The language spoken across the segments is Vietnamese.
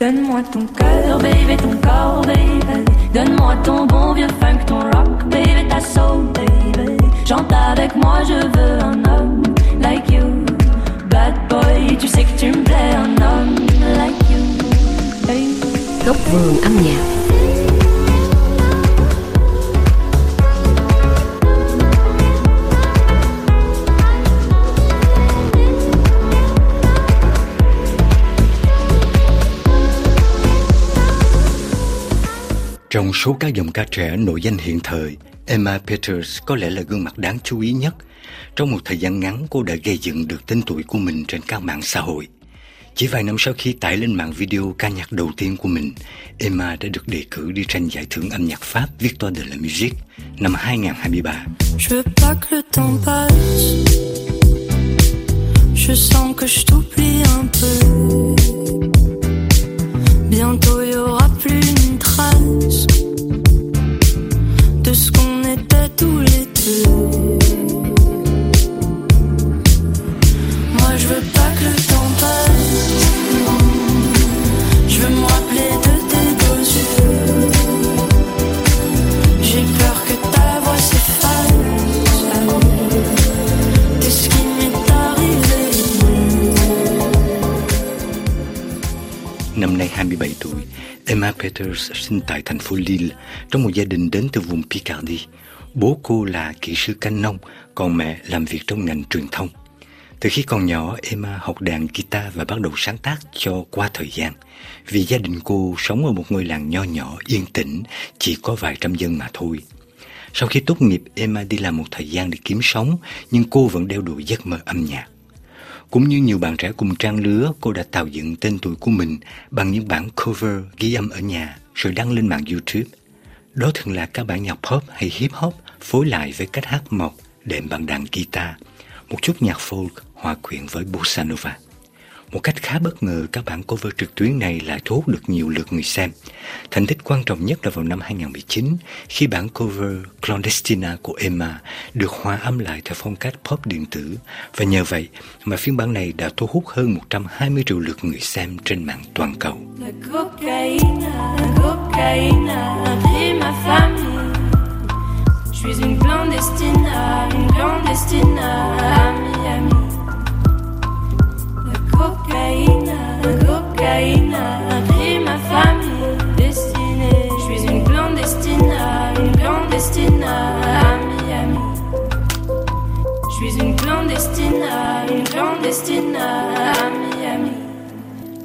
Donne-moi ton cœur, baby, ton corps, baby. Donne-moi ton bon vieux funk, ton rock, baby, ta soul, baby. Chante avec moi, je veux un homme like you. Bad boy, tu sais que tu me plais, un homme like you. Baby. Góc vườn âm nhạc Trong số các dòng ca trẻ nổi danh hiện thời, Emma Peters có lẽ là gương mặt đáng chú ý nhất. Trong một thời gian ngắn, cô đã gây dựng được tên tuổi của mình trên các mạng xã hội. Chỉ vài năm sau khi tải lên mạng video ca nhạc đầu tiên của mình, Emma đã được đề cử đi tranh giải thưởng âm nhạc Pháp Victoire de la Musique năm 2023. Je veux pas que le temps passe Je sens que je t'oublie un peu Bientôt nay 27 tuổi, Emma Peters sinh tại thành phố Lille trong một gia đình đến từ vùng Picardy. Bố cô là kỹ sư canh nông, còn mẹ làm việc trong ngành truyền thông. Từ khi còn nhỏ, Emma học đàn guitar và bắt đầu sáng tác cho qua thời gian. Vì gia đình cô sống ở một ngôi làng nho nhỏ, yên tĩnh, chỉ có vài trăm dân mà thôi. Sau khi tốt nghiệp, Emma đi làm một thời gian để kiếm sống, nhưng cô vẫn đeo đuổi giấc mơ âm nhạc. Cũng như nhiều bạn trẻ cùng trang lứa, cô đã tạo dựng tên tuổi của mình bằng những bản cover ghi âm ở nhà rồi đăng lên mạng YouTube. Đó thường là các bản nhạc pop hay hip hop phối lại với cách hát mộc đệm bằng đàn guitar, một chút nhạc folk hòa quyện với bossa nova. Một cách khá bất ngờ, các bản cover trực tuyến này lại thu hút được nhiều lượt người xem. Thành tích quan trọng nhất là vào năm 2019, khi bản cover Clandestina của Emma được hòa âm lại theo phong cách pop điện tử. Và nhờ vậy mà phiên bản này đã thu hút hơn 120 triệu lượt người xem trên mạng toàn cầu. La la ma famille. Je suis une clandestine, une clandestine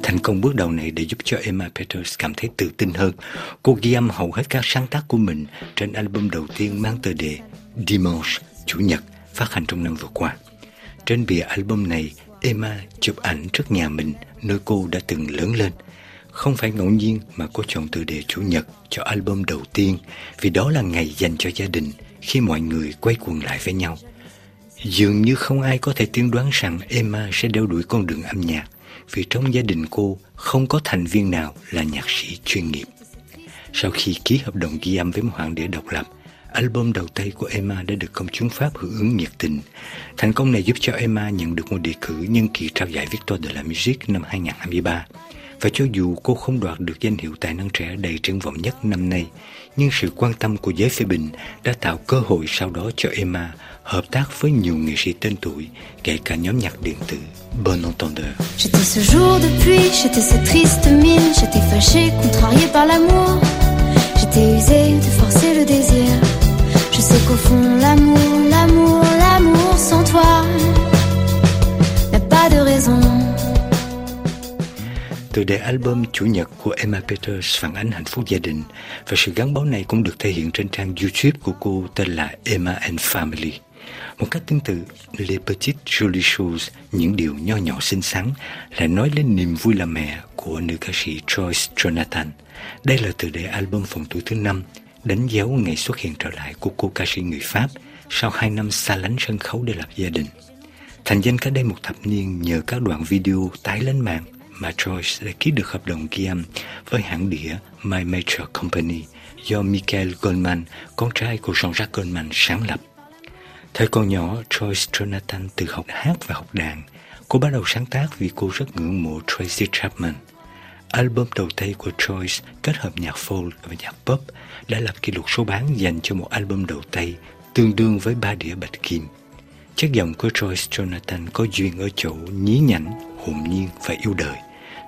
Thành công bước đầu này để giúp cho Emma Peters cảm thấy tự tin hơn. Cô ghi âm hầu hết các sáng tác của mình trên album đầu tiên mang tựa đề Dimanche, Chủ nhật, phát hành trong năm vừa qua. Trên bìa album này, Emma chụp ảnh trước nhà mình, nơi cô đã từng lớn lên. Không phải ngẫu nhiên mà cô chọn tựa đề Chủ nhật cho album đầu tiên, vì đó là ngày dành cho gia đình, khi mọi người quay quần lại với nhau. Dường như không ai có thể tiên đoán rằng Emma sẽ đeo đuổi con đường âm nhạc, vì trong gia đình cô không có thành viên nào là nhạc sĩ chuyên nghiệp. Sau khi ký hợp đồng ghi âm với một hãng đĩa độc lập, album đầu tay của Emma đã được công chúng Pháp hưởng ứng nhiệt tình. Thành công này giúp cho Emma nhận được một đề cử nhân kỳ trao giải Victoire de la Musique năm 2023. Và cho dù cô không đoạt được danh hiệu tài năng trẻ đầy triển vọng nhất năm nay, nhưng sự quan tâm của giới phê bình đã tạo cơ hội sau đó cho Emma hợp tác với nhiều nghệ sĩ tên tuổi, kể cả nhóm nhạc điện tử Bon Entendeur. J'étais ce jour de pluie, j'étais cette triste mine, j'étais fâché, contrarié par l'amour. J'étais usé de forcer le désir. Je sais qu'au fond, l'amour, l'amour, l'amour sans toi n'a pas de raison. Tựa đề album Chủ nhật của Emma Peters phản ánh hạnh phúc gia đình và sự gắn bó này cũng được thể hiện trên trang YouTube của cô tên là Emma and Family. Một cách tương tự, Les Petites Jolies Choses, những điều nho nhỏ xinh xắn, lại nói lên niềm vui làm mẹ của nữ ca sĩ Joyce Jonathan. Đây là tựa đề album phòng tuổi thứ năm, đánh dấu ngày xuất hiện trở lại của cô ca sĩ người Pháp sau hai năm xa lánh sân khấu để lập gia đình. Thành danh cách đây một thập niên nhờ các đoạn video tái lên mạng mà Joyce đã ký được hợp đồng ghi âm với hãng đĩa My Major Company do Michael Goldman, con trai của Jean-Jacques Goldman sáng lập. Thời còn nhỏ, Joyce Jonathan từ học hát và học đàn. Cô bắt đầu sáng tác vì cô rất ngưỡng mộ Tracy Chapman. album đầu tay của Joyce kết hợp nhạc folk và nhạc pop đã lập kỷ lục số bán dành cho một album đầu tay tương đương với ba đĩa bạch kim. Chất giọng của Joyce Jonathan có duyên ở chỗ nhí nhảnh, hồn nhiên và yêu đời.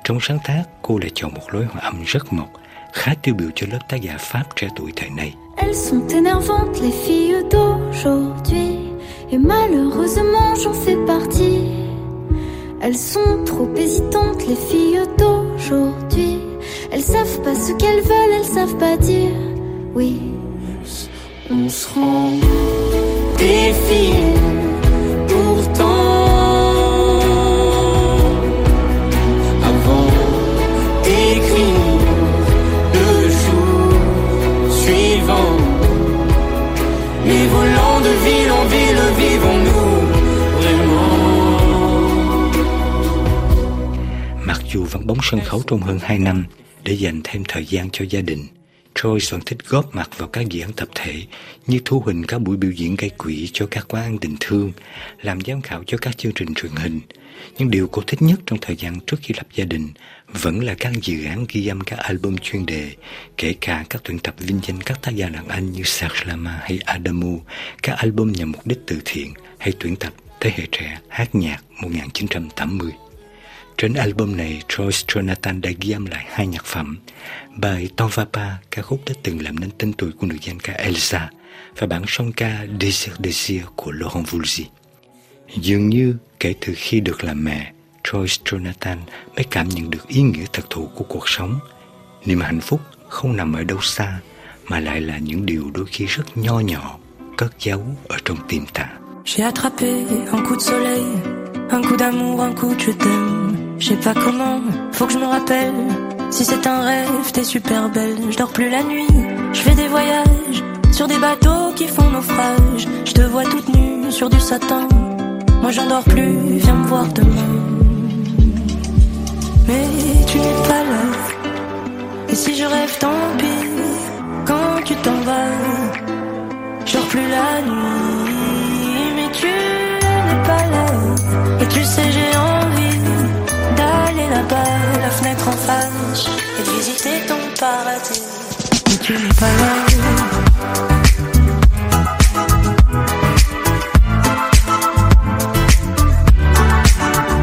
Trong sáng tác, cô lại chọn một lối hòa âm rất mộc, khá tiêu biểu cho lớp tác giả Pháp trẻ tuổi thời nay. Elles sont énervantes les filles d'aujourd'hui Et malheureusement j'en fais partie Elles sont trop hésitantes les filles d'aujourd'hui Elles savent pas ce qu'elles veulent, elles savent pas dire Oui On se rend des dù vắng bóng sân khấu trong hơn 2 năm để dành thêm thời gian cho gia đình. Troy vẫn thích góp mặt vào các dự án tập thể như thu hình các buổi biểu diễn gây quỹ cho các quán ăn tình thương, làm giám khảo cho các chương trình truyền hình. Nhưng điều cô thích nhất trong thời gian trước khi lập gia đình vẫn là các dự án ghi âm các album chuyên đề, kể cả các tuyển tập vinh danh các tác giả đàn anh như Serge Lama hay Adamu, các album nhằm mục đích từ thiện hay tuyển tập thế hệ trẻ hát nhạc 1980. Trên album này, Joyce Jonathan đã ghi âm lại hai nhạc phẩm, bài Tonvapa, ca khúc đã từng làm nên tên tuổi của nữ danh ca Elsa, và bản song ca Désir Désir của Laurent Voulzy. Dường như kể từ khi được làm mẹ, Joyce Jonathan mới cảm nhận được ý nghĩa thật thụ của cuộc sống. Niềm hạnh phúc không nằm ở đâu xa, mà lại là những điều đôi khi rất nho nhỏ, cất giấu ở trong tim ta. J'ai attrapé un coup de soleil, un coup d'amour, un coup de je t'aime. Je sais pas comment, faut que je me rappelle. Si c'est un rêve, t'es super belle. Je dors plus la nuit, je fais des voyages sur des bateaux qui font naufrage. Je te vois toute nue sur du satin. Moi j'en dors plus, viens me voir demain. Mais tu n'es pas là. Et si je rêve, tant pis. Quand tu t'en vas, je dors plus la nuit. Mais tu n'es pas là. Et tu sais, j'ai et visiter ton paradis. Mais tu n'es pas là.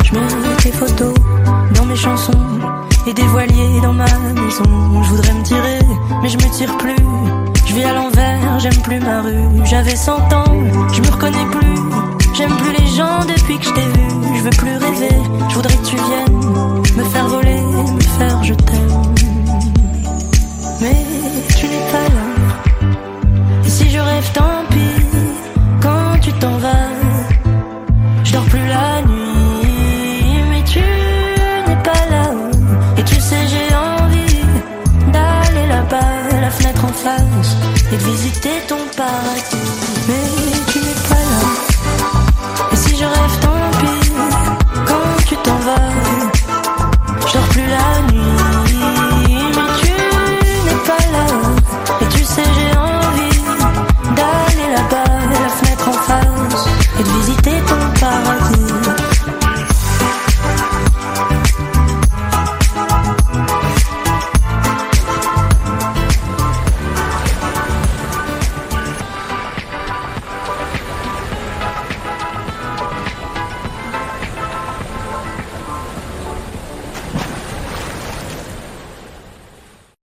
Je mets tes photos dans mes chansons et des voiliers dans ma maison. Je voudrais me tirer, mais je me tire plus. Je vis à l'envers, j'aime plus ma rue. J'avais 100 ans, je me reconnais plus. J'aime plus les gens depuis que je t'ai vu. Je veux plus rêver, je voudrais que tu viennes me faire voler, je t'aime.